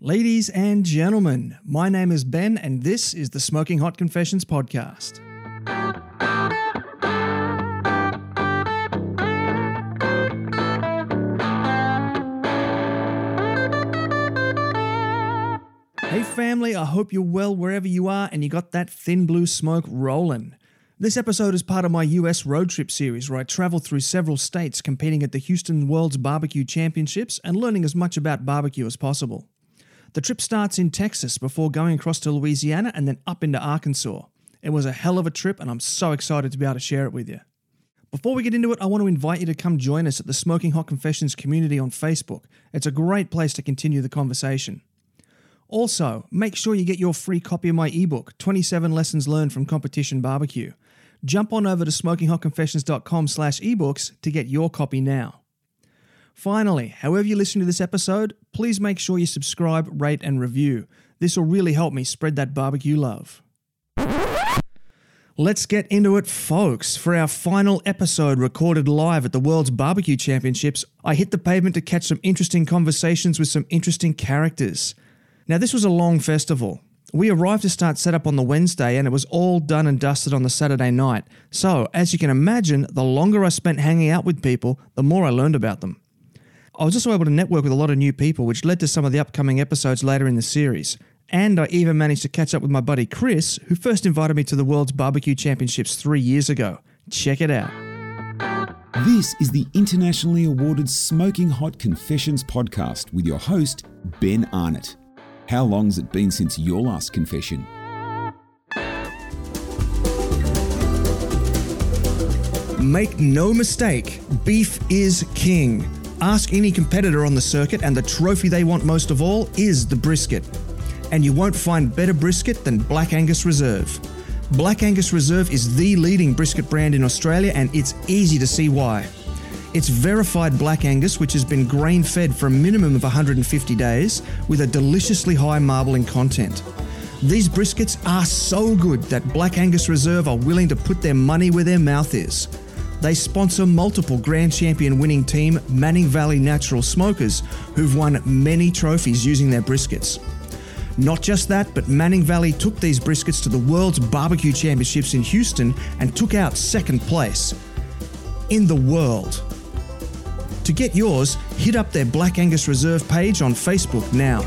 Ladies and gentlemen, my name is Ben, and this is the Smoking Hot Confessions podcast. Hey, family, I hope you're well wherever you are and you got that thin blue smoke rolling. This episode is part of my US road trip series where I travel through several states competing at the Houston World's Barbecue Championships and learning as much about barbecue as possible. The trip starts in Texas before going across to Louisiana and then up into Arkansas. It was a hell of a trip and I'm so excited to be able to share it with you. Before we get into it, I want to invite you to come join us at the Smoking Hot Confessions community on Facebook. It's a great place to continue the conversation. Also, make sure you get your free copy of my ebook, 27 Lessons Learned from Competition Barbecue. Jump on over to smokinghotconfessions.com slash ebooks to get your copy now. Finally, however you listen to this episode, please make sure you subscribe, rate, and review. This will really help me spread that barbecue love. Let's get into it, folks. For our final episode recorded live at the World's Barbecue Championships, I hit the pavement to catch some interesting conversations with some interesting characters. Now, this was a long festival. We arrived to start setup on the Wednesday and it was all done and dusted on the Saturday night. So, as you can imagine, the longer I spent hanging out with people, the more I learned about them. I was also able to network with a lot of new people, which led to some of the upcoming episodes later in the series. And I even managed to catch up with my buddy Chris, who first invited me to the World's Barbecue Championships three years ago. Check it out. This is the internationally awarded Smoking Hot Confessions podcast with your host, Ben Arnott. How long's it been since your last confession? Make no mistake, beef is king. Ask any competitor on the circuit, and the trophy they want most of all is the brisket. And you won't find better brisket than Black Angus Reserve. Black Angus Reserve is the leading brisket brand in Australia, and it's easy to see why. It's verified Black Angus, which has been grain fed for a minimum of 150 days, with a deliciously high marbling content. These briskets are so good that Black Angus Reserve are willing to put their money where their mouth is. They sponsor multiple Grand Champion winning team Manning Valley Natural Smokers, who've won many trophies using their briskets. Not just that, but Manning Valley took these briskets to the World's Barbecue Championships in Houston and took out second place in the world. To get yours, hit up their Black Angus Reserve page on Facebook now.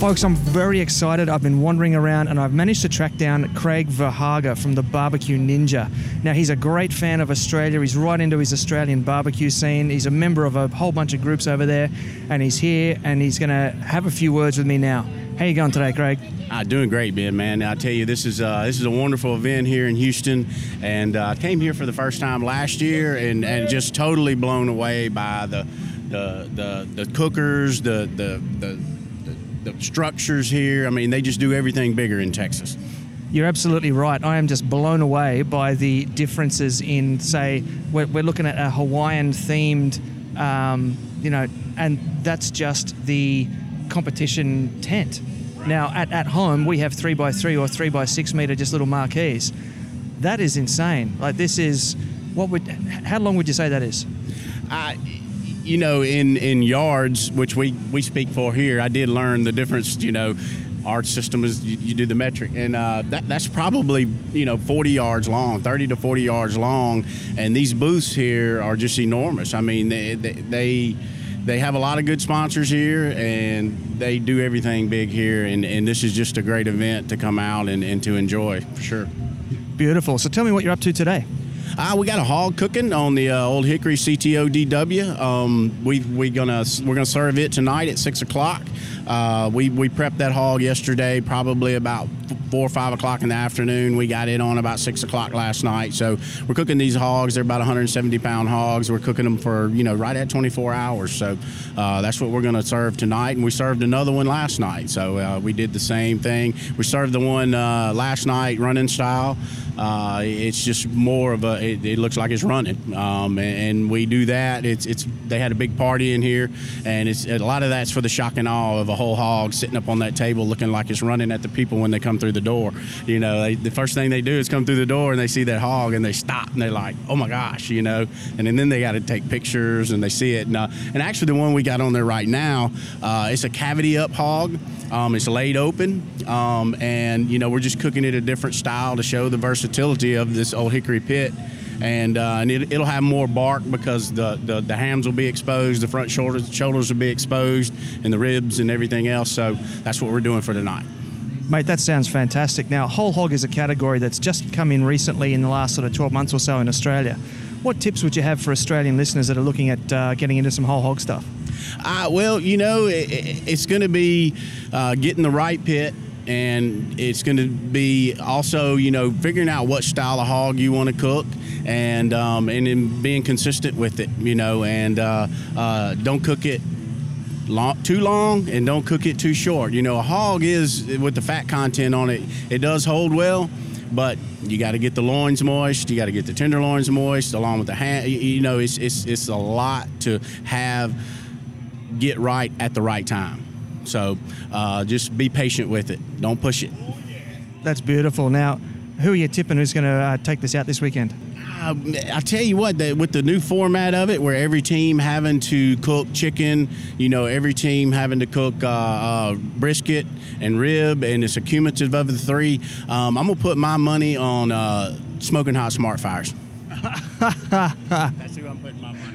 Folks, I'm very excited. I've been wandering around and I've managed to track down Craig Verhage from the Barbecue Ninja. Now, he's a great fan of Australia. He's right into his Australian barbecue scene. He's a member of a whole bunch of groups over there and he's here and he's going to have a few words with me now. How you going today, Craig? Uh, doing great, Ben. Man, I tell you, this is uh, this is a wonderful event here in Houston, and I uh, came here for the first time last year, and, and just totally blown away by the the the, the cookers, the the, the the the structures here. I mean, they just do everything bigger in Texas. You're absolutely right. I am just blown away by the differences in, say, we're, we're looking at a Hawaiian themed, um, you know, and that's just the competition tent. Now, at, at home, we have three by three or three by six meter, just little marquees. That is insane. Like, this is what would, how long would you say that is? I, you know, in, in yards, which we, we speak for here, I did learn the difference, you know, our system is you, you do the metric, and uh, that, that's probably you know 40 yards long, 30 to 40 yards long, and these booths here are just enormous. I mean, they, they, they they have a lot of good sponsors here and they do everything big here. And, and this is just a great event to come out and, and to enjoy. For sure. Beautiful. So tell me what you're up to today uh, we got a hog cooking on the uh, Old Hickory CTO DW. Um, we we gonna we're gonna serve it tonight at six o'clock. Uh, we we prepped that hog yesterday, probably about four or five o'clock in the afternoon. We got it on about six o'clock last night. So we're cooking these hogs. They're about 170 pound hogs. We're cooking them for you know right at 24 hours. So uh, that's what we're gonna serve tonight. And we served another one last night. So uh, we did the same thing. We served the one uh, last night running style. It's just more of a it, it looks like it's running. Um, and, and, we do that. It's it's they had a big party in here, and it's a lot of that's for the shock and awe of a whole hog sitting up on that table looking like it's running at the people when they come through the door. You know, they, the first thing they do is come through the door and they see that hog and they stop and they're like, oh my gosh, you know, and, and then they got to take pictures and they see it. And, uh, and actually, the one we got on there right now, uh, it's a cavity up hog. Um, it's laid open, um, and you know we're just cooking it a different style to show the versatility of this old hickory pit. And, uh, and it, will have more bark because the, the, the, hams will be exposed, the front shoulders shoulders will be exposed, and the ribs and everything else. So that's what we're doing for tonight. Mate, that sounds fantastic. Now, whole hog is a category that's just come in recently in the last sort of 12 months or so in Australia. What tips would you have for Australian listeners that are looking at uh, getting into some whole hog stuff? Uh, well, you know, it, it's going to be uh, getting the right pit and it's going to be also you know figuring out what style of hog you want to cook and um, and then being consistent with it you know and uh, uh, don't cook it long, too long and don't cook it too short you know a hog is with the fat content on it it does hold well but you got to get the loins moist you got to get the tenderloins moist along with the hand you know it's, it's it's a lot to have get right at the right time. So uh, just be patient with it. Don't push it. That's beautiful. Now, who are you tipping who's going to uh, take this out this weekend? Uh, I tell you what, the, with the new format of it, where every team having to cook chicken, you know, every team having to cook uh, uh, brisket and rib, and it's a cumulative of the three. Um, I'm gonna put my money on uh, smoking hot smart fires. That's who I'm putting my money on.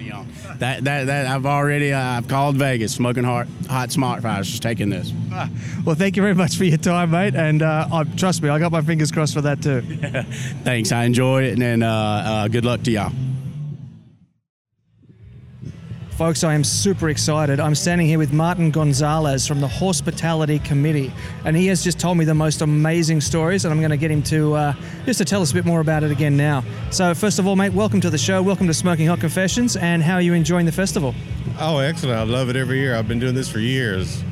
That that, that I've already uh, I've called Vegas. Smoking hot hot smart fires just taking this. Well, thank you very much for your time, mate. And uh, I, trust me, I got my fingers crossed for that too. Thanks. I enjoyed it, and uh, uh, good luck to y'all. Folks, I am super excited. I'm standing here with Martin Gonzalez from the Hospitality Committee, and he has just told me the most amazing stories, and I'm going to get him to uh, just to tell us a bit more about it again now. So, first of all, mate, welcome to the show. Welcome to Smoking Hot Confessions, and how are you enjoying the festival? Oh, excellent! I love it every year. I've been doing this for years.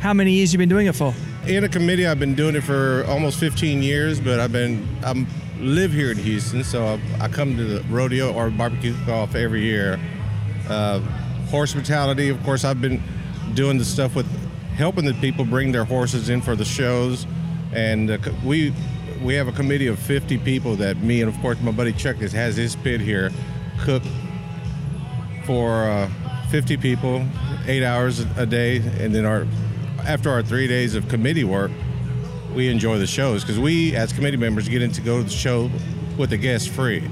How many years you been doing it for? In a committee, I've been doing it for almost 15 years, but I've been I'm live here in Houston, so I, I come to the rodeo or barbecue off every year uh, hospitality, of course, I've been doing the stuff with helping the people bring their horses in for the shows, and uh, we we have a committee of 50 people that me and of course my buddy Chuck is, has his pit here, cook for uh, 50 people, eight hours a day, and then our after our three days of committee work, we enjoy the shows. Because we as committee members get in to go to the show with the guests free.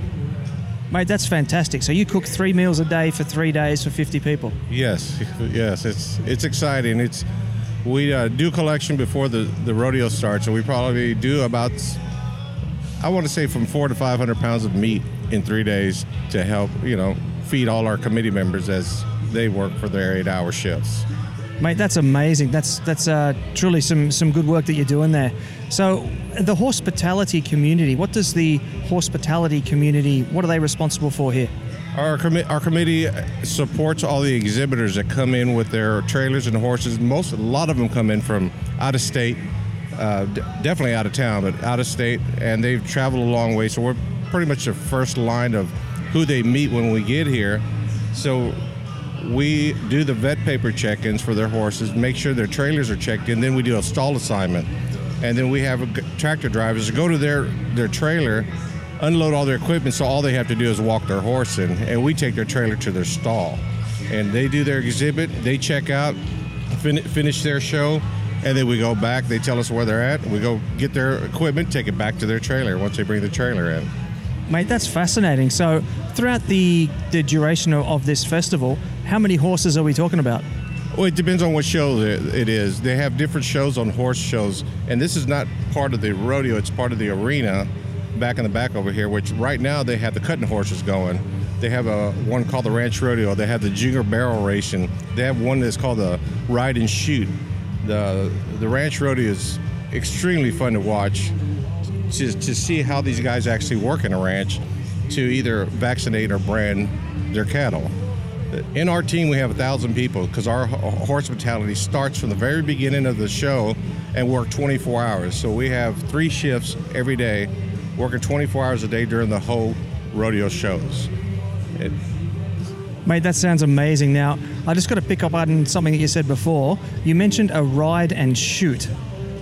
Mate, that's fantastic. So you cook three meals a day for three days for 50 people? Yes, yes. It's it's exciting. It's we uh, do collection before the, the rodeo starts, and we probably do about I want to say from four to 500 pounds of meat in three days to help you know feed all our committee members as they work for their eight hour shifts. Mate, that's amazing. That's that's uh, truly some some good work that you're doing there. So, the hospitality community. What does the hospitality community? What are they responsible for here? Our, com- our committee supports all the exhibitors that come in with their trailers and horses. Most, a lot of them come in from out of state, uh, d- definitely out of town, but out of state, and they've traveled a long way. So we're pretty much the first line of who they meet when we get here. So we do the vet paper check-ins for their horses, make sure their trailers are checked in. Then we do a stall assignment, and then we have tractor drivers go to their their trailer, unload all their equipment, so all they have to do is walk their horse in, and we take their trailer to their stall, and they do their exhibit, they check out, fin- finish their show, and then we go back. They tell us where they're at. We go get their equipment, take it back to their trailer once they bring the trailer in. Mate, that's fascinating. So, throughout the, the duration of, of this festival, how many horses are we talking about? Well, it depends on what show it is. They have different shows on horse shows, and this is not part of the rodeo, it's part of the arena back in the back over here, which right now they have the cutting horses going. They have a one called the Ranch Rodeo. They have the Junior Barrel Racing. They have one that's called the Ride and Shoot. The the Ranch Rodeo is extremely fun to watch to, to see how these guys actually work in a ranch to either vaccinate or brand their cattle. In our team, we have a thousand people because our horse hospitality starts from the very beginning of the show and work 24 hours. So we have three shifts every day, working 24 hours a day during the whole rodeo shows. It, Mate, that sounds amazing. Now, I just got to pick up on something that you said before. You mentioned a ride and shoot.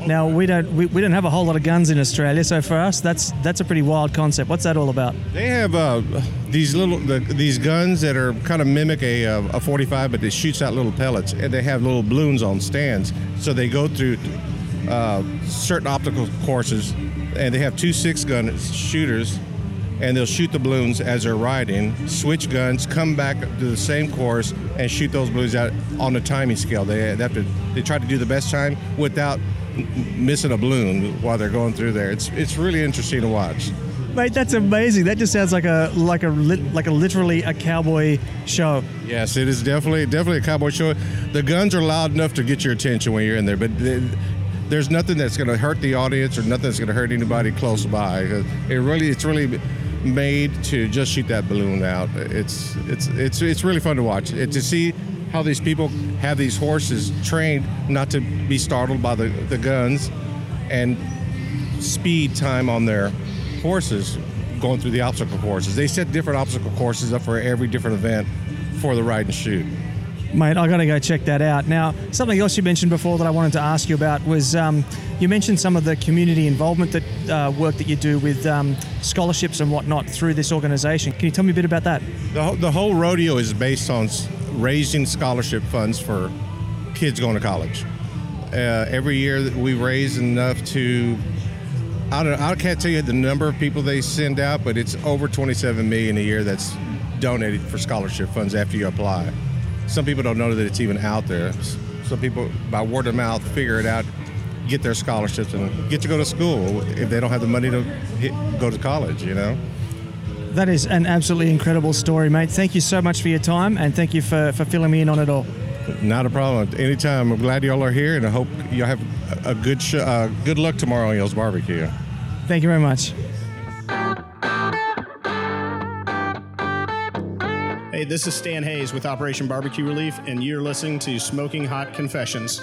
Now, we don't we, we don't have a whole lot of guns in Australia, so for us, that's that's a pretty wild concept. What's that all about? They have uh, these little the, these guns that are kind of mimic a, uh, a 45, but it shoots out little pellets, and they have little balloons on stands. So they go through uh, certain optical courses, and they have two six gun shooters, and they'll shoot the balloons as they're riding, switch guns, come back to the same course, and shoot those balloons out on the timing scale. They, they have to they try to do the best time without missing a balloon while they're going through there. It's it's really interesting to watch. Mate, that's amazing. That just sounds like a like a like a literally a cowboy show. Yes, it is definitely definitely a cowboy show. The guns are loud enough to get your attention when you're in there, but the, there's nothing that's going to hurt the audience or nothing that's going to hurt anybody close by. It really it's really made to just shoot that balloon out. It's it's it's it's really fun to watch. It, to see how these people have these horses trained not to be startled by the, the guns and speed time on their horses going through the obstacle courses. They set different obstacle courses up for every different event for the ride and shoot. Mate, I got to go check that out. Now, something else you mentioned before that I wanted to ask you about was um, you mentioned some of the community involvement that uh, work that you do with um, scholarships and whatnot through this organisation. Can you tell me a bit about that? The, whole- the whole rodeo is based on s- raising scholarship funds for kids going to college. Uh, every year that we raise enough to, I don't, I can't tell you the number of people they send out, but it's over 27 million a year that's donated for scholarship funds after you apply. Some people don't know that it's even out there. Some people, by word of mouth, figure it out, get their scholarships, and get to go to school if they don't have the money to hit, go to college. You know. That is an absolutely incredible story, mate. Thank you so much for your time and thank you for, for filling me in on it all. Not a problem. Anytime. I'm glad y'all are here, and I hope y'all have a good sh- uh, good luck tomorrow on y'all's barbecue. Thank you very much. Hey, this is Stan Hays with Operation Barbecue Relief, and you're listening to Smoking Hot Confessions.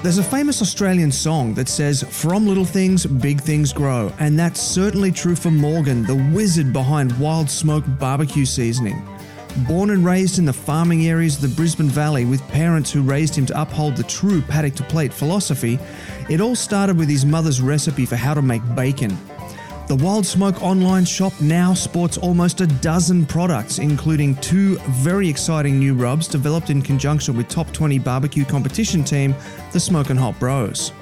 There's a famous Australian song that says, From little things, big things grow. And that's certainly true for Morgan, the wizard behind Wyld Smoke barbecue seasoning. Born and raised in the farming areas of the Brisbane Valley with parents who raised him to uphold the true paddock to plate philosophy, it all started with his mother's recipe for how to make bacon. The Wyld Smoke online shop now sports almost a dozen products, including two very exciting new rubs developed in conjunction with top 20 barbecue competition team, the Smokin' Hot Bros.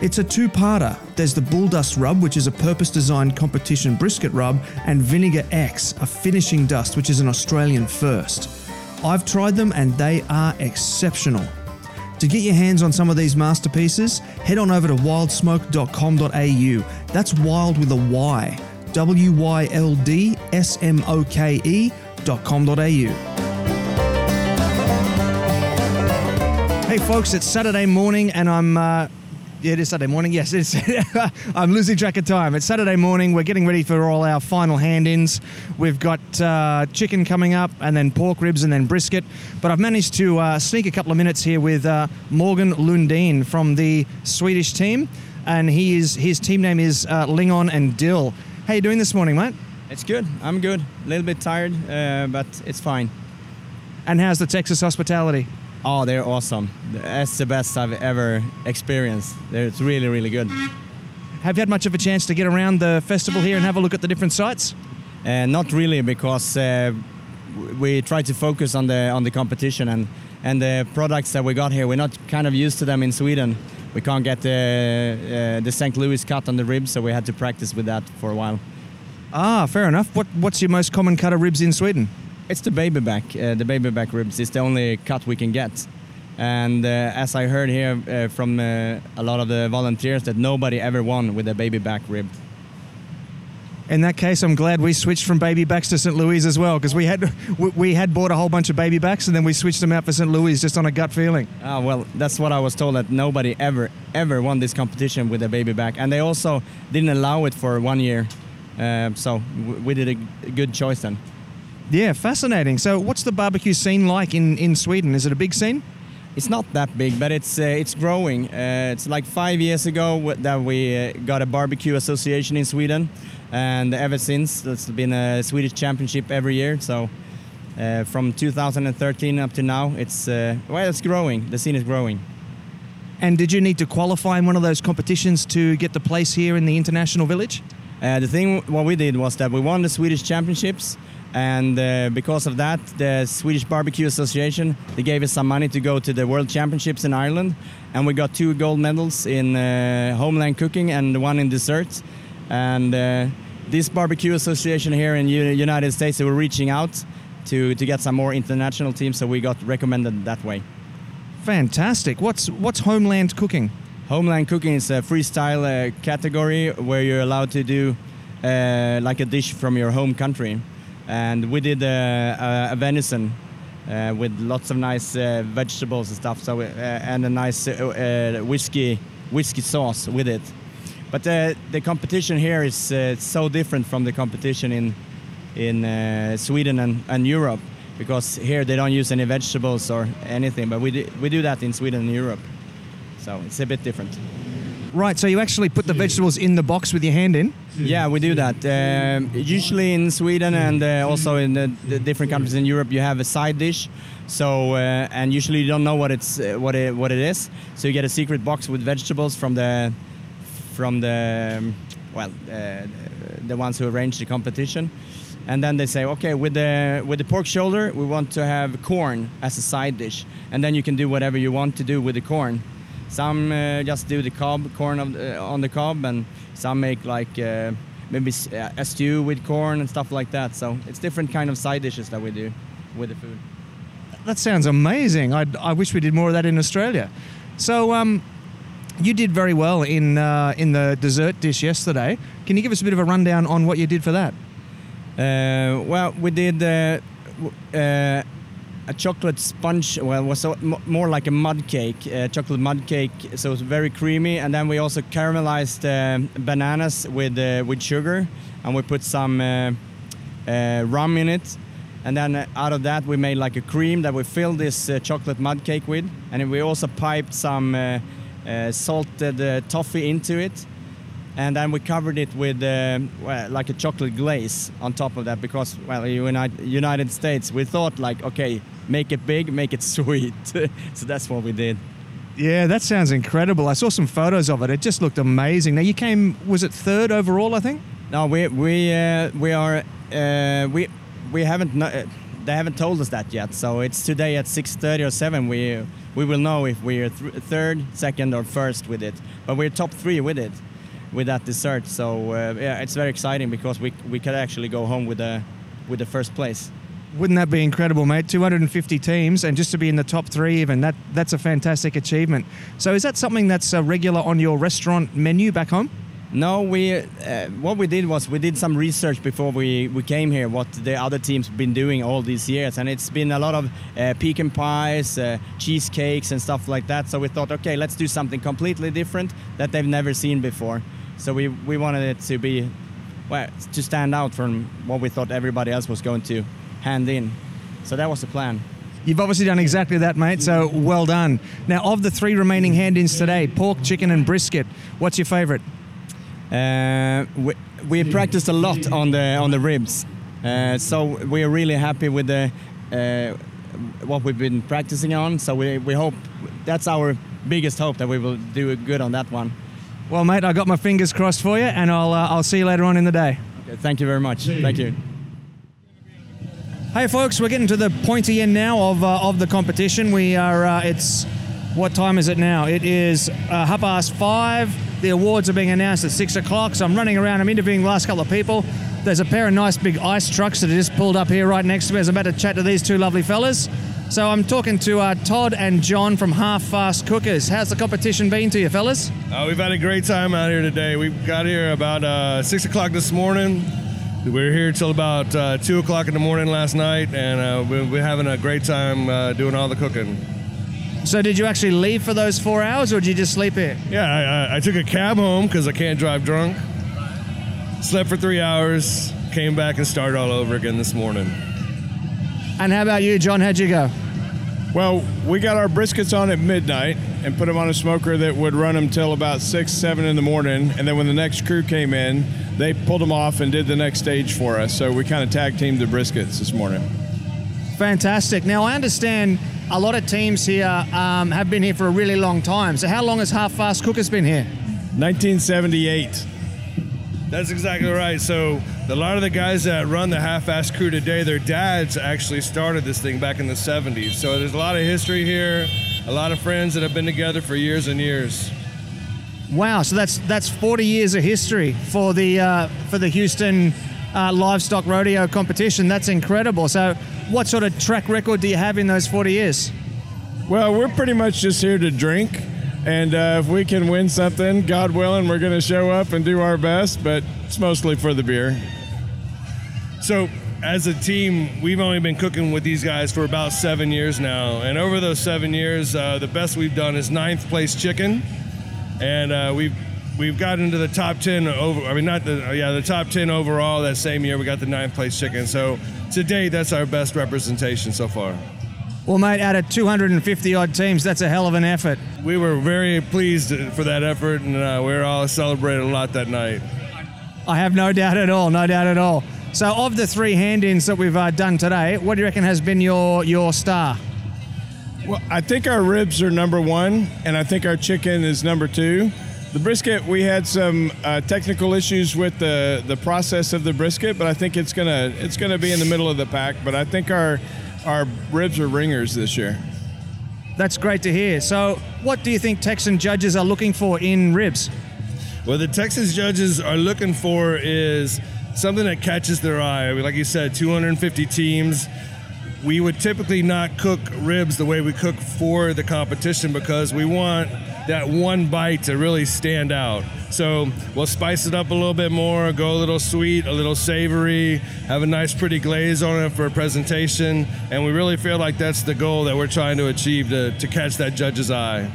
It's a two parter. There's the Bull Dust Rub, which is a purpose designed competition brisket rub, and Vinegar X, a finishing dust, which is an Australian first. I've tried them and they are exceptional. To get your hands on some of these masterpieces, head on over to wyldsmoke.com.au. That's wild with a Y. W Y L D S M O K E dot. Hey folks, it's Saturday morning and I'm uh, it is Saturday morning. Yes, it's. I'm losing track of time. It's Saturday morning. We're getting ready for all our final hand-ins. We've got uh, chicken coming up, and then pork ribs, and then brisket. But I've managed to uh, sneak a couple of minutes here with uh, Morgan Lundin from the Swedish team, and he is his team name is uh, Lingon and Dill. How you doing this morning, mate? It's good. I'm good. A little bit tired, uh, but it's fine. And how's the Texas hospitality? Oh, they're awesome. That's the best I've ever experienced. It's really, really good. Have you had much of a chance to get around the festival here and have a look at the different sites? Uh, not really, because uh, we try to focus on the on the competition and and the products that we got here. We're not kind of used to them in Sweden. We can't get the uh, the St. Louis cut on the ribs, so we had to practice with that for a while. Ah, fair enough. What What's your most common cut of ribs in Sweden? It's the baby back. Uh, the baby back ribs is the only cut we can get. And uh, as I heard here uh, from uh, a lot of the volunteers, that nobody ever won with a baby back rib. In that case, I'm glad we switched from baby backs to St. Louis as well because we had we- had bought a whole bunch of baby backs and then we switched them out for St. Louis just on a gut feeling. Ah, well, that's what I was told that nobody ever ever won this competition with a baby back, and they also didn't allow it for one year. Uh, so we did a good choice then. Yeah, fascinating. So, what's the barbecue scene like in in Sweden? Is it a big scene? It's not that big, but it's uh, it's growing. Uh, it's like five years ago that we uh, got a barbecue association in Sweden, and ever since it's been a Swedish championship every year. So uh, from 2013 up to now, it's uh, well, it's growing. The scene is growing. And did you need to qualify in one of those competitions to get the place here in the international village? Uh, the thing what we did was that we won the Swedish championships, and uh, because of that, the Swedish Barbecue Association they gave us some money to go to the World Championships in Ireland, and we got two gold medals in uh, homeland cooking and one in desserts. And uh, this barbecue association here in U- United States, they were reaching out to to get some more international teams, so we got recommended that way. Fantastic. What's what's homeland cooking? Homeland cooking is a freestyle uh, category where you're allowed to do uh, like a dish from your home country. And we did uh, a, a venison uh, with lots of nice uh, vegetables and stuff, so uh, and a nice uh, uh, whiskey whiskey sauce with it. But uh, the competition here is uh, so different from the competition in in uh, Sweden and, and Europe because here they don't use any vegetables or anything, but we do, we do that in Sweden and Europe. So it's a bit different. Right, so you actually put the vegetables in the box with your hand in? Yeah, we do that. Um, usually in Sweden and uh, also in the, the different countries in Europe, you have a side dish. So uh, and usually you don't know what it's uh, what it what it is. So you get a secret box with vegetables from the from the um, well uh, the ones who arrange the competition. And then they say, okay, with the with the pork shoulder, we want to have corn as a side dish, and then you can do whatever you want to do with the corn. Some uh, just do the cob corn of, uh, on the cob, and some make like uh, maybe uh, a stew with corn and stuff like that. So it's different kind of side dishes that we do with the food. That sounds amazing. I, I wish we did more of that in Australia. So, um, you did very well in uh, in the dessert dish yesterday. Can you give us a bit of a rundown on what you did for that? Uh, well, we did uh, uh, a chocolate sponge. Well, was so, more like a mud cake, uh, chocolate mud cake. So it was very creamy. And then we also caramelized uh, bananas with uh, with sugar, and we put some uh, uh, rum in it. And then uh, out of that, we made like a cream that we filled this chocolate mud cake with. And we also piped some salted toffee into it and then we covered it with uh, well, like a chocolate glaze on top of that because well United, United States we thought like okay make it big make it sweet so that's what we did Yeah, that sounds incredible. I saw some photos of it. It just looked amazing. Now you came, was it third overall? I think. no we we uh, we are uh, we we haven't uh, they haven't told us that yet so it's today at 6:30 or 7 we we will know if we're th- third second or first with it but we're top 3 with it with that dessert so uh, yeah it's very exciting because we we could actually go home with the with the first place Wouldn't that be incredible, mate? 250 teams, and just to be in the top three, even that that's a fantastic achievement. So, is that something that's uh, regular on your restaurant menu back home? No, we uh, what we did was we did some research before we, we came here. What the other teams been doing all these years, and it's been a lot of uh, pecan pies, uh, cheesecakes, and stuff like that. So we thought, okay, let's do something completely different that they've never seen before. So we we wanted it to be well to stand out from what we thought everybody else was going to hand in. So that was the plan. You've obviously done exactly that, mate. So well done. Now, of the three remaining hand-ins today, pork, chicken, and brisket, what's your favourite? Uh, we, we practiced a lot on the on the ribs, uh, so we're really happy with the uh, what we've been practicing on. So we, we hope that's our biggest hope that we will do good on that one. Well, mate, I got my fingers crossed for you, and I'll uh, I'll see you later on in the day. Thank you very much. Thank you. Hey, folks, we're getting to the pointy end now of uh, of the competition. We are. Uh, it's what time is it now? It is uh, half past five. The awards are being announced at six o'clock. So I'm running around. I'm interviewing the last couple of people. There's a pair of nice big ice trucks that are just pulled up here right next to me. I'm about to chat to these two lovely fellas. So I'm talking to uh, Todd and John from Half Fast Cookers. How's the competition been to you, fellas? Uh, we've had a great time out here today. We got here about uh, six o'clock this morning. We were here till about uh, two o'clock in the morning last night, and uh, we- we're having a great time uh, doing all the cooking. So did you actually leave for those four hours, or did you just sleep here? Yeah, I, I, I took a cab home because I can't drive drunk. Slept for three hours, came back and started all over again this morning. And how about you, John? How'd you go? Well, we got our briskets on at midnight and put them on a smoker that would run them till about six, seven in the morning. And then when the next crew came in, they pulled them off and did the next stage for us. So we kind of tag teamed the briskets this morning. Fantastic. Now, I understand a lot of teams here um, have been here for a really long time. So, how long has Half Fast Cookers been here? 1978. That's exactly right. So a lot of the guys that run the half-ass crew today, their dads actually started this thing back in the 70s. So there's a lot of history here, a lot of friends that have been together for years and years. Wow, so that's that's 40 years of history for the uh, for the Houston uh, livestock rodeo competition. That's incredible. So, what sort of track record do you have in those 40 years? Well, we're pretty much just here to drink. And uh, if we can win something, God willing, we're going to show up and do our best, but it's mostly for the beer. So, as a team, we've only been cooking with these guys for about seven years now. And over those seven years, uh, the best we've done is ninth place chicken. And uh, we've we've gotten into the top 10 over i mean not the yeah the top 10 overall that same year we got the ninth place chicken so to date that's our best representation so far Well, mate, out of 250 odd teams, that's a hell of an effort. we were very pleased for that effort and uh, we were all celebrated a lot that night I have no doubt at all, no doubt at all. So, of the three hand-ins that we've uh, done today, what do you reckon has been your your star? Well, I think our ribs are number one, and I think our chicken is number two. The brisket, we had some uh, technical issues with the, the process of the brisket, but I think it's gonna it's gonna be in the middle of the pack. But I think our our ribs are ringers this year. That's great to hear. So, what do you think Texan judges are looking for in ribs? What the Texas judges are looking for is something that catches their eye. Like you said, 250 teams. We would typically not cook ribs the way we cook for the competition because we want that one bite to really stand out. So we'll spice it up a little bit more, go a little sweet, a little savory, have a nice pretty glaze on it for a presentation, and we really feel like that's the goal that we're trying to achieve to, to catch that judge's eye.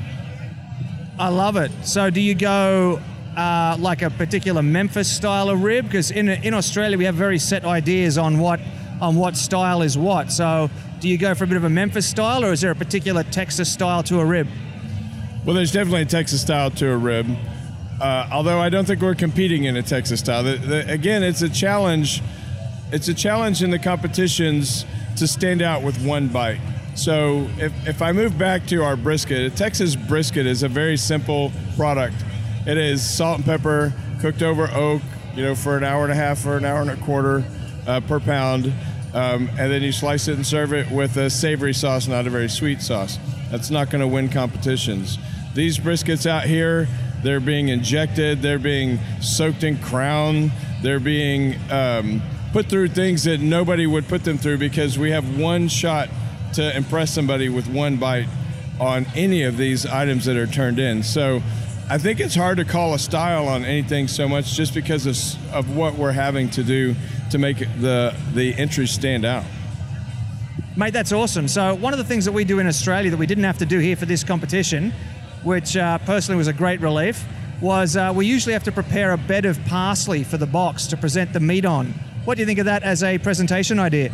I love it. So, do you go uh, like a particular Memphis style of rib? Because in in Australia we have very set ideas on what on what style is what. So, do you go for a bit of a Memphis style, or is there a particular Texas style to a rib? Well, there's definitely a Texas style to a rib. Uh, although I don't think we're competing in a Texas style. The, the, again, it's a challenge. It's a challenge in the competitions to stand out with one bite. So if, if I move back to our brisket, a Texas brisket is a very simple product. It is salt and pepper cooked over oak, you know, for an hour and a half or an hour and a quarter uh, per pound, um, and then you slice it and serve it with a savory sauce, not a very sweet sauce. That's not going to win competitions. These briskets out here, they're being injected, they're being soaked in crown, they're being um, put through things that nobody would put them through because we have one shot to impress somebody with one bite on any of these items that are turned in. So I think it's hard to call a style on anything so much just because of, of what we're having to do to make the, the entries stand out. Mate, that's awesome. So, one of the things that we do in Australia that we didn't have to do here for this competition, which uh, personally was a great relief, was uh, we usually have to prepare a bed of parsley for the box to present the meat on. What do you think of that as a presentation idea?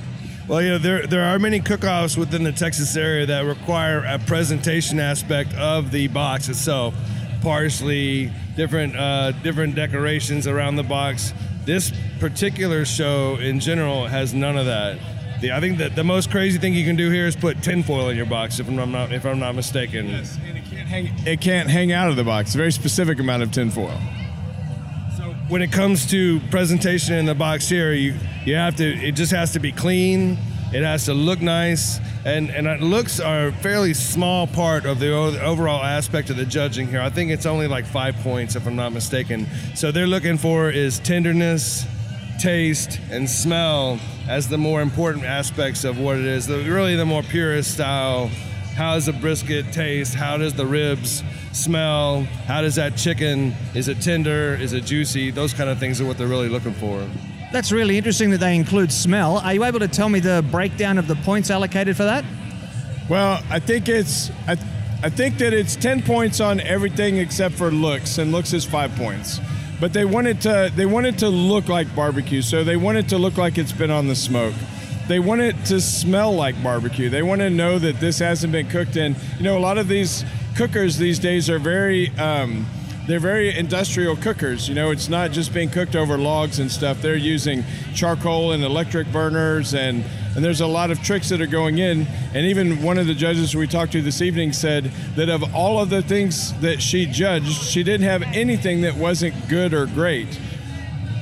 Well, you know, there, there are many cook-offs within the Texas area that require a presentation aspect of the box itself. Parsley, different uh, different decorations around the box. This particular show, in general, has none of that. The, I think that the most crazy thing you can do here is put tinfoil in your box, if I'm not if I'm not mistaken. Yes, and it can't hang, it can't hang out of the box. A very specific amount of tinfoil. So when it comes to presentation in the box here, you you have to. It just has to be clean. It has to look nice, and and looks are a fairly small part of the overall aspect of the judging here. I think it's only like five points, if I'm not mistaken. So they're looking for is tenderness, taste, and smell as the more important aspects of what it is. The, really, the more purist style. How does the brisket taste? How does the ribs smell? How does that chicken? Is it tender? Is it juicy? Those kind of things are what they're really looking for. That's really interesting that they include smell. Are you able to tell me the breakdown of the points allocated for that? Well, I think it's I, I think that it's ten points on everything except for looks, and looks is five points. But they wanted to they wanted to look like barbecue, so they wanted to look like it's been on the smoke. they want it to smell like barbecue. They want to know that this hasn't been cooked in. You know, a lot of these cookers these days are very. Um, they're very industrial cookers. You know, it's not just being cooked over logs and stuff. They're using charcoal and electric burners, and, and there's a lot of tricks that are going in. And even one of the judges we talked to this evening said that of all of the things that she judged, she didn't have anything that wasn't good or great.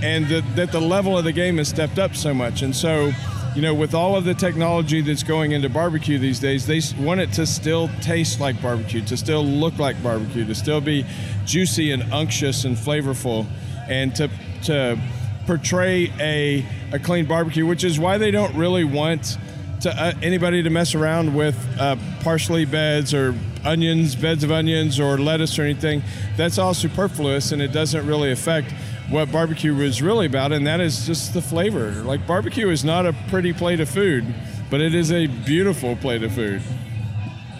And that, that the level of the game has stepped up so much. And so, you know, with all of the technology that's going into barbecue these days, they want it to still taste like barbecue, to still look like barbecue, to still be juicy and unctuous and flavorful, and to to portray a a clean barbecue, which is why they don't really want to uh, anybody to mess around with uh, parsley beds or onions, beds of onions or lettuce or anything. That's all superfluous, and it doesn't really affect what barbecue was really about, and that is just the flavor. Like barbecue is not a pretty plate of food, but it is a beautiful plate of food.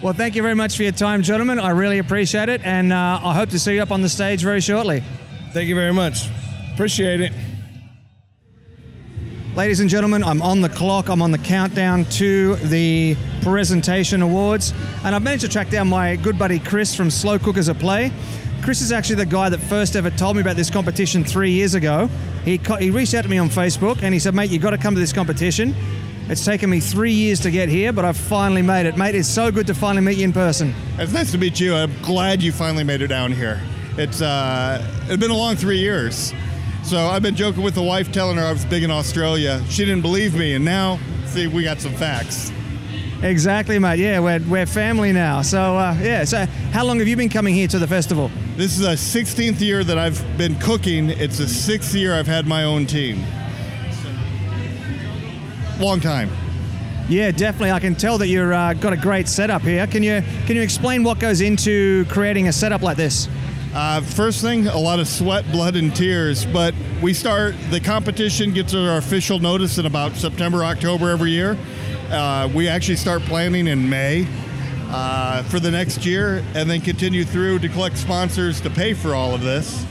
Well, thank you very much for your time, gentlemen. I really appreciate it, and uh, I hope to see you up on the stage very shortly. Thank you very much. Appreciate it. Ladies and gentlemen, I'm on the clock. I'm on the countdown to the presentation awards, and I've managed to track down my good buddy Chris from Slow Cookers at Play. Chris is actually the guy that first ever told me about this competition three years ago. He, co- he reached out to me on Facebook and he said, mate, you've got to come to this competition. It's taken me three years to get here, but I've finally made it. Mate, it's so good to finally meet you in person. It's nice to meet you. I'm glad you finally made it down here. It's uh, it's been a long three years. So I've been joking with the wife, telling her I was big in Australia. She didn't believe me, and now, see, we got some facts. Exactly, mate. Yeah, we're, we're family now. So, uh, yeah. So, how long have you been coming here to the festival? This is the 16th year that I've been cooking. It's the sixth year I've had my own team. Long time. Yeah, definitely. I can tell that you've uh, got a great setup here. Can you can you explain what goes into creating a setup like this? Uh, first thing, a lot of sweat, blood, and tears. But we start the competition gets our official notice in about September, October every year. Uh, we actually start planning in May uh, for the next year, and then continue through to collect sponsors to pay for all of this.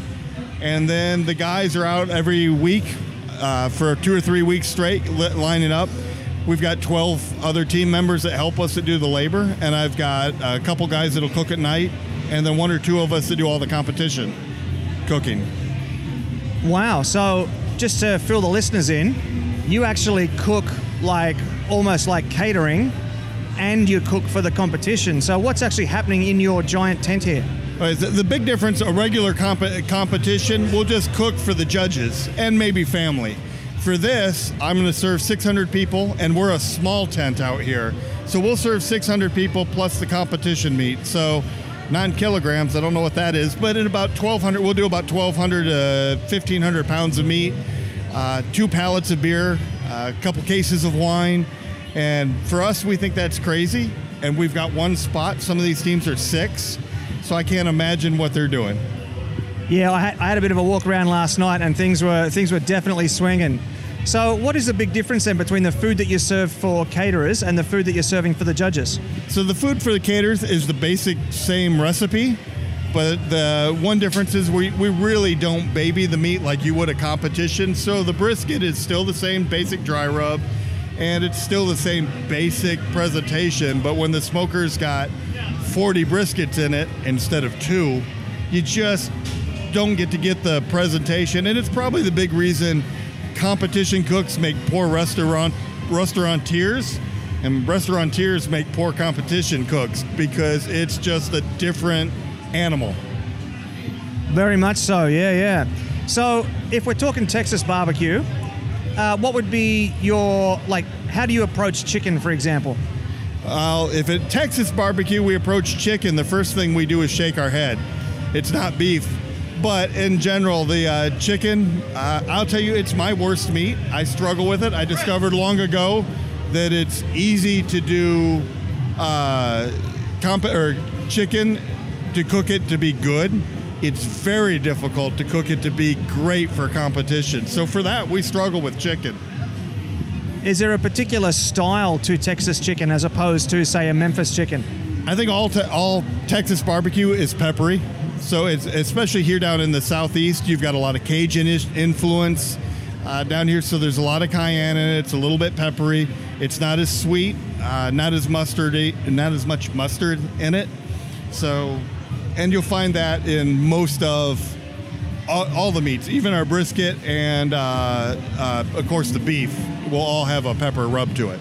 And then the guys are out every week uh, for two or three weeks straight, li- lining up. We've got 12 other team members that help us to do the labor, and I've got a couple guys that'll cook at night, and then one or two of us that do all the competition cooking. Wow. So, just to fill the listeners in, you actually cook like almost like catering and you cook for the competition. So, what's actually happening in your giant tent here? The, big difference, a regular comp- competition, we'll just cook for the judges and maybe family. For this, I'm going to serve 600 people, and we're a small tent out here. So we'll serve 600 people plus the competition meat. So nine kilograms, I don't know what that is, but in about 1,200, we'll do about 1,200 to 1,500 pounds of meat, uh, two pallets of beer, a couple cases of wine. And for us, we think that's crazy. And we've got one spot. Some of these teams are six. So I can't imagine what they're doing. Yeah, I had, I had a bit of a walk around last night, and things were things were definitely swinging. So, what is the big difference then between the food that you serve for caterers and the food that you're serving for the judges? So the food for the caterers is the basic same recipe, but the one difference is we, we really don't baby the meat like you would a competition. So the brisket is still the same basic dry rub, and it's still the same basic presentation. But when the smoker's got 40 briskets in it instead of two, you just don't get to get the presentation, and it's probably the big reason competition cooks make poor restaurant restaurateurs and restaurateurs make poor competition cooks because it's just a different animal. Very much so, yeah, yeah. So, if we're talking Texas barbecue, uh, what would be your like? How do you approach chicken, for example? Uh, if at Texas barbecue we approach chicken, the first thing we do is shake our head. It's not beef, but in general, the uh, chicken, uh, I'll tell you, it's my worst meat. I struggle with it. I discovered long ago that it's easy to do uh, comp- or chicken to cook it to be good. It's very difficult to cook it to be great for competition. So for that, we struggle with chicken. Is there a particular style to Texas chicken as opposed to, say, a Memphis chicken? I think all te- all Texas barbecue is peppery. So it's especially here down in the southeast, you've got a lot of Cajun influence. uh, down here. So there's a lot of cayenne in it. It's a little bit peppery. It's not as sweet, uh, not as mustardy, not as much mustard in it. So, and you'll find that in most of all, all the meats, even our brisket and uh, uh, of course the beef will all have a pepper rub to it.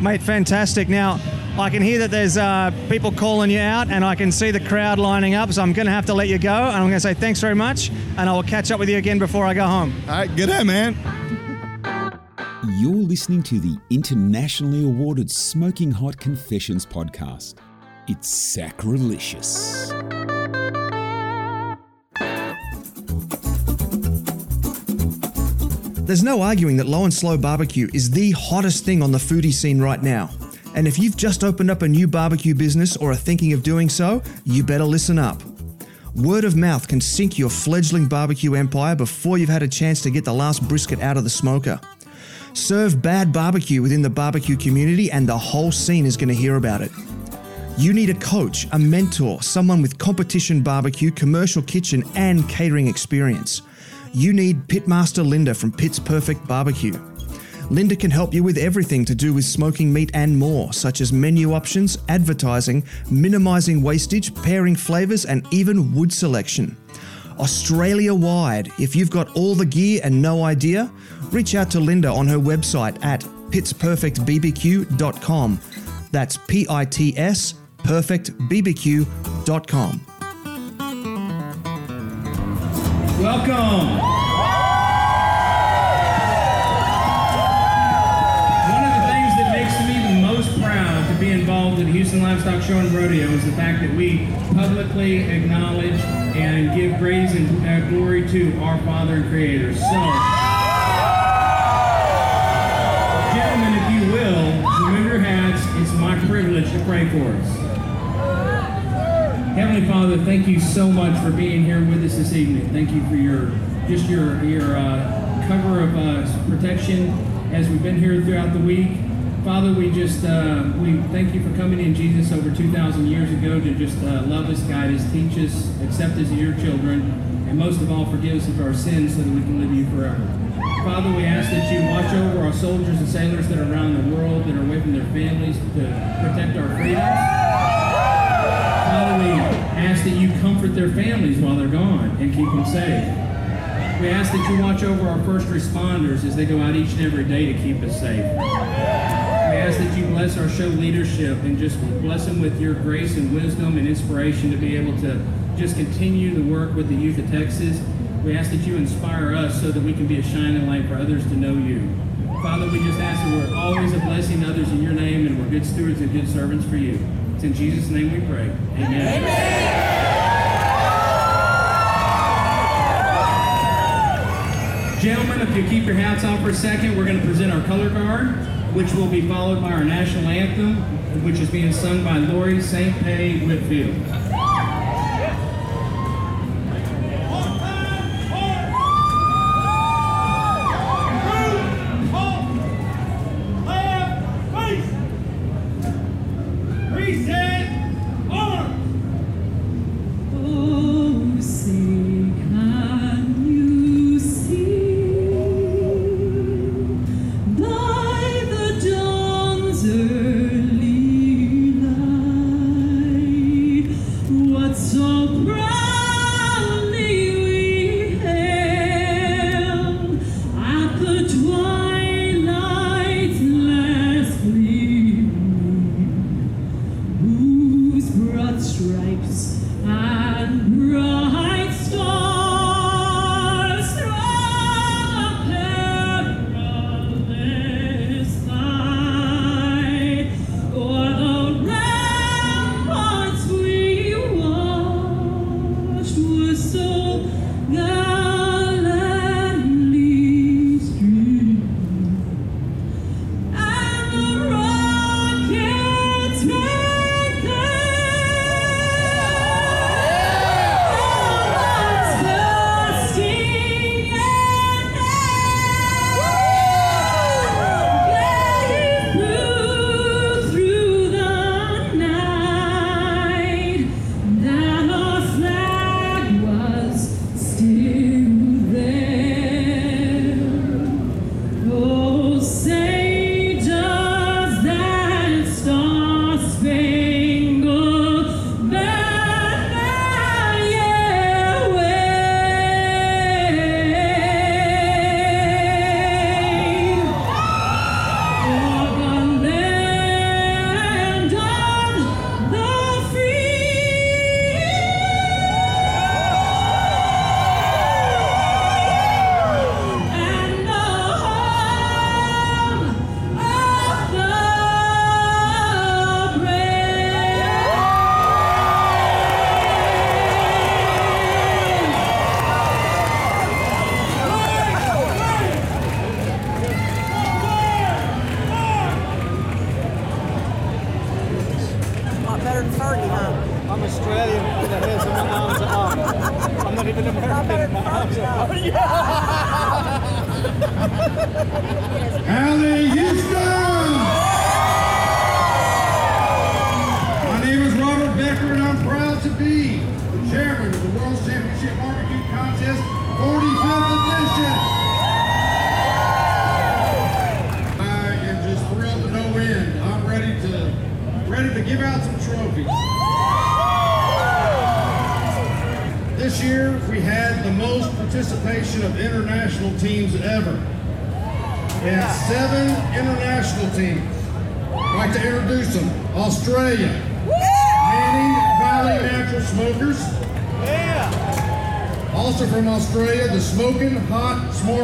Mate, fantastic. Now, I can hear that there's uh, people calling you out, and I can see the crowd lining up. So I'm going to have to let you go, and I'm going to say thanks very much, and I will catch up with you again before I go home. All right, good day, man. You're listening to the internationally awarded Smoking Hot Confessions podcast. It's sacrilegious. There's no arguing that Low and Slow Barbecue is the hottest thing on the foodie scene right now. And if you've just opened up a new barbecue business or are thinking of doing so, you better listen up. Word of mouth can sink your fledgling barbecue empire before you've had a chance to get the last brisket out of the smoker. Serve bad barbecue within the barbecue community, and the whole scene is going to hear about it. You need a coach, a mentor, someone with competition barbecue, commercial kitchen, and catering experience. You need Pitmaster Linda from Pits Perfect Barbecue. Linda can help you with everything to do with smoking meat and more, such as menu options, advertising, minimizing wastage, pairing flavors, and even wood selection. Australia wide, if you've got all the gear and no idea, reach out to Linda on her website at pitsperfectbbq.com. That's P I T S perfectbbq.com. Welcome. One of the things that makes me the most proud to be involved in Houston Livestock Show and Rodeo is the fact that we publicly acknowledge and give praise and uh, glory to our Father and Creator. So, gentlemen, if you will, remove your hats. It's my privilege to pray for us. Heavenly Father, thank you so much for being here with us this evening. Thank you for your just your your uh, cover of uh, protection as we've been here throughout the week. Father, we just uh, we thank you for coming in Jesus over 2,000 years ago to just uh, love us, guide us, teach us, accept us as your children, and most of all, forgive us of our sins so that we can live you forever. Father, we ask that you watch over our soldiers and sailors that are around the world that are away from their families to protect our freedoms. Ask that you comfort their families while they're gone and keep them safe. We ask that you watch over our first responders as they go out each and every day to keep us safe. We ask that you bless our show leadership and just bless them with your grace and wisdom and inspiration to be able to just continue the work with the youth of Texas. We ask that you inspire us so that we can be a shining light for others to know you. Father, we just ask that we're always a blessing to others in your name and we're good stewards and good servants for you. It's in Jesus' name we pray. Amen. Gentlemen, if you keep your hats on for a second, we're going to present our color guard, which will be followed by our national anthem, which is being sung by Lori St. Pay Whitfield.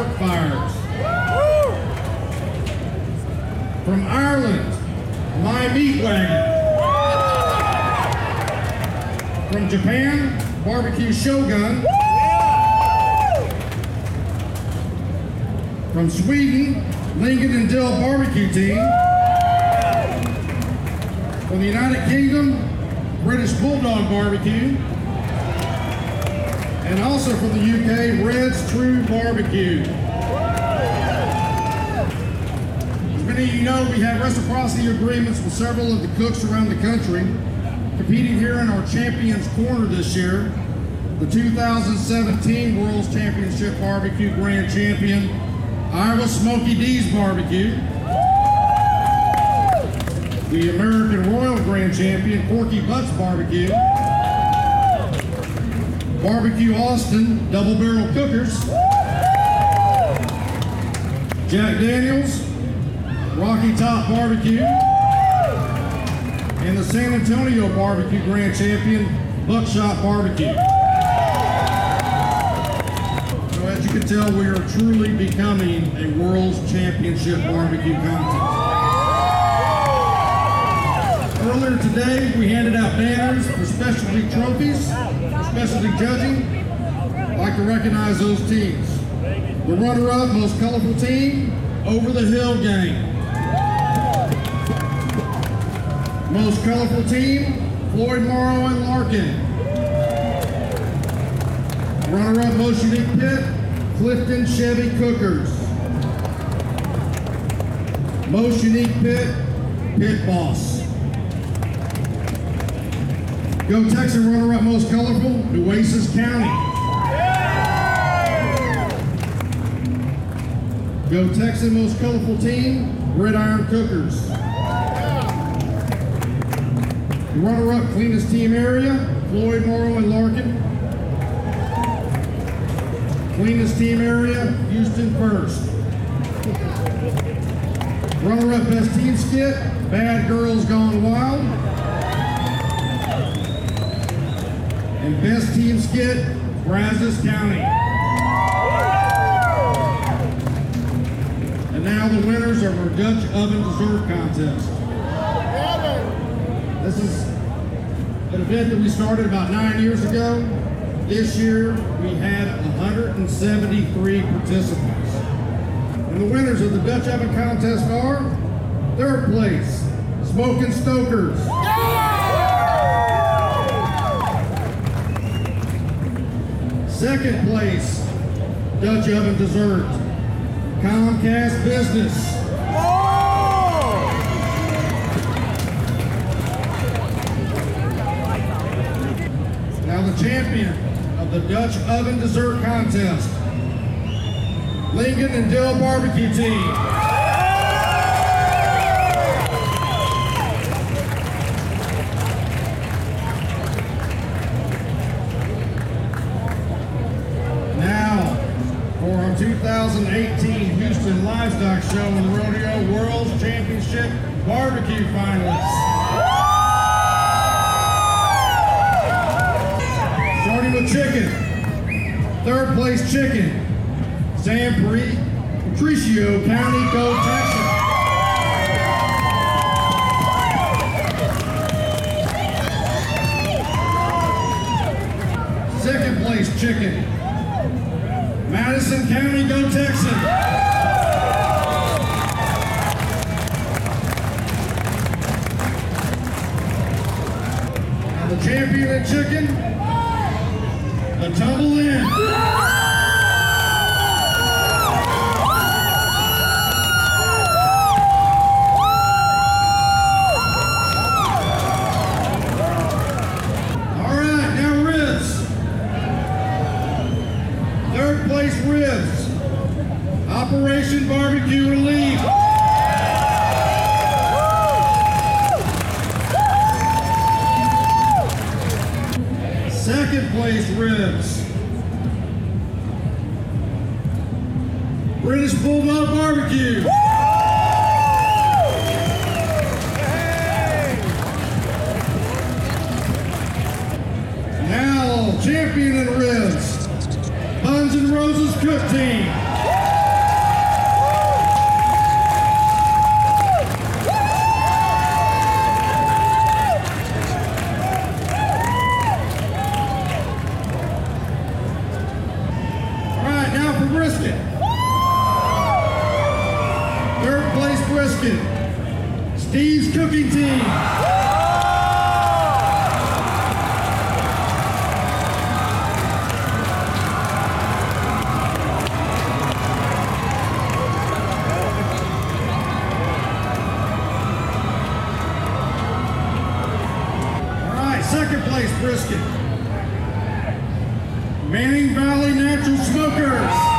Fires. From Ireland, My Meat Wagon. From Japan, Barbecue Shogun. From Sweden, Lincoln and Dill Barbecue Team. From the United Kingdom, British Bulldog Barbecue. And also from the UK, Red's True Barbecue. As many of you know, we have reciprocity agreements with several of the cooks around the country. Competing here in our Champions Corner this year, the 2017 World's Championship Barbecue Grand Champion, Iowa Smokey D's Barbecue. The American Royal Grand Champion, Porky Butts Barbecue. Barbecue Austin Double Barrel Cookers. Jack Daniels, Rocky Top Barbecue. And the San Antonio Barbecue Grand Champion, Buckshot Barbecue. So as you can tell, we are truly becoming a World's Championship Barbecue contest. Earlier today, we handed out banners trophies, specialty judging. I'd like to recognize those teams. The runner-up, most colorful team, Over the Hill Gang. Most colorful team, Floyd Morrow and Larkin. Runner-up, most unique pit, Clifton Chevy Cookers. Most unique pit, Pit Boss. Go Texan runner-up most colorful, Nueces County. Go Texan most colorful team, Gridiron Cookers. Runner-up cleanest team area, Floyd Morrow and Larkin. Cleanest team area, Houston First. Runner-up best team skit, Bad Girls Gone Wild. And best team skit, Brazos County. And now the winners of our Dutch Oven Dessert Contest. This is an event that we started about nine years ago. This year, we had 173 participants. And the winners of the Dutch Oven Contest are, third place, Smoking Stokers. Second place, Dutch Oven Dessert, Comcast Business. Now the champion of the Dutch Oven Dessert Contest, Lincoln and Dill Barbecue Team. Now, for our 2018 Houston Livestock Show and Rodeo World Championship Barbecue Finalists. Starting with chicken. Third place chicken. San Patricio County, Go Texas. The trouble is. nice Brisket. Manning Valley Natural Smokers.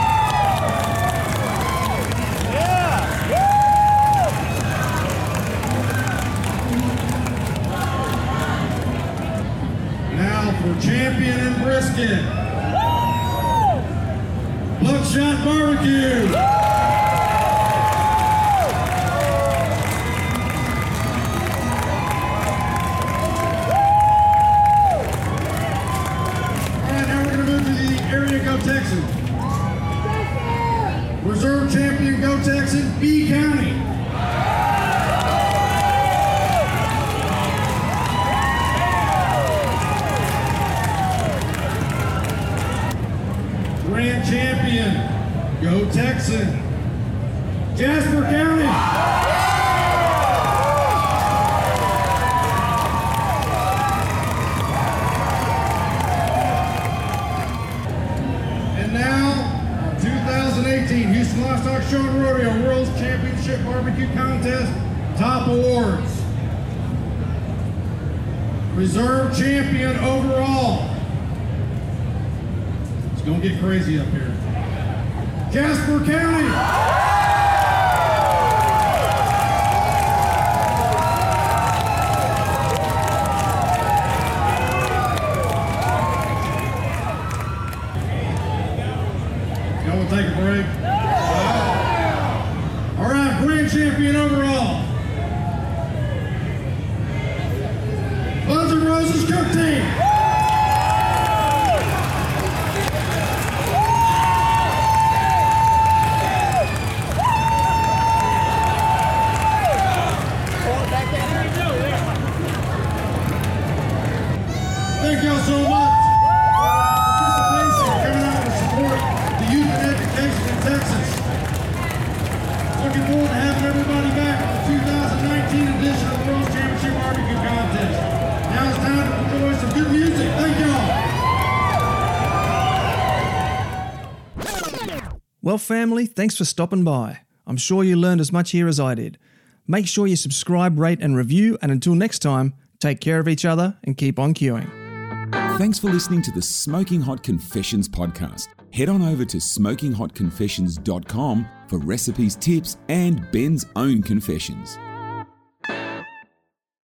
crazy up here. Jasper County! family, thanks for stopping by. I'm sure you learned as much here as I did. Make sure you subscribe, rate, and review, and until next time, take care of each other and keep on queuing. Thanks for listening to the Smoking Hot Confessions podcast. Head on over to smokinghotconfessions.com for recipes, tips, and Ben's own confessions.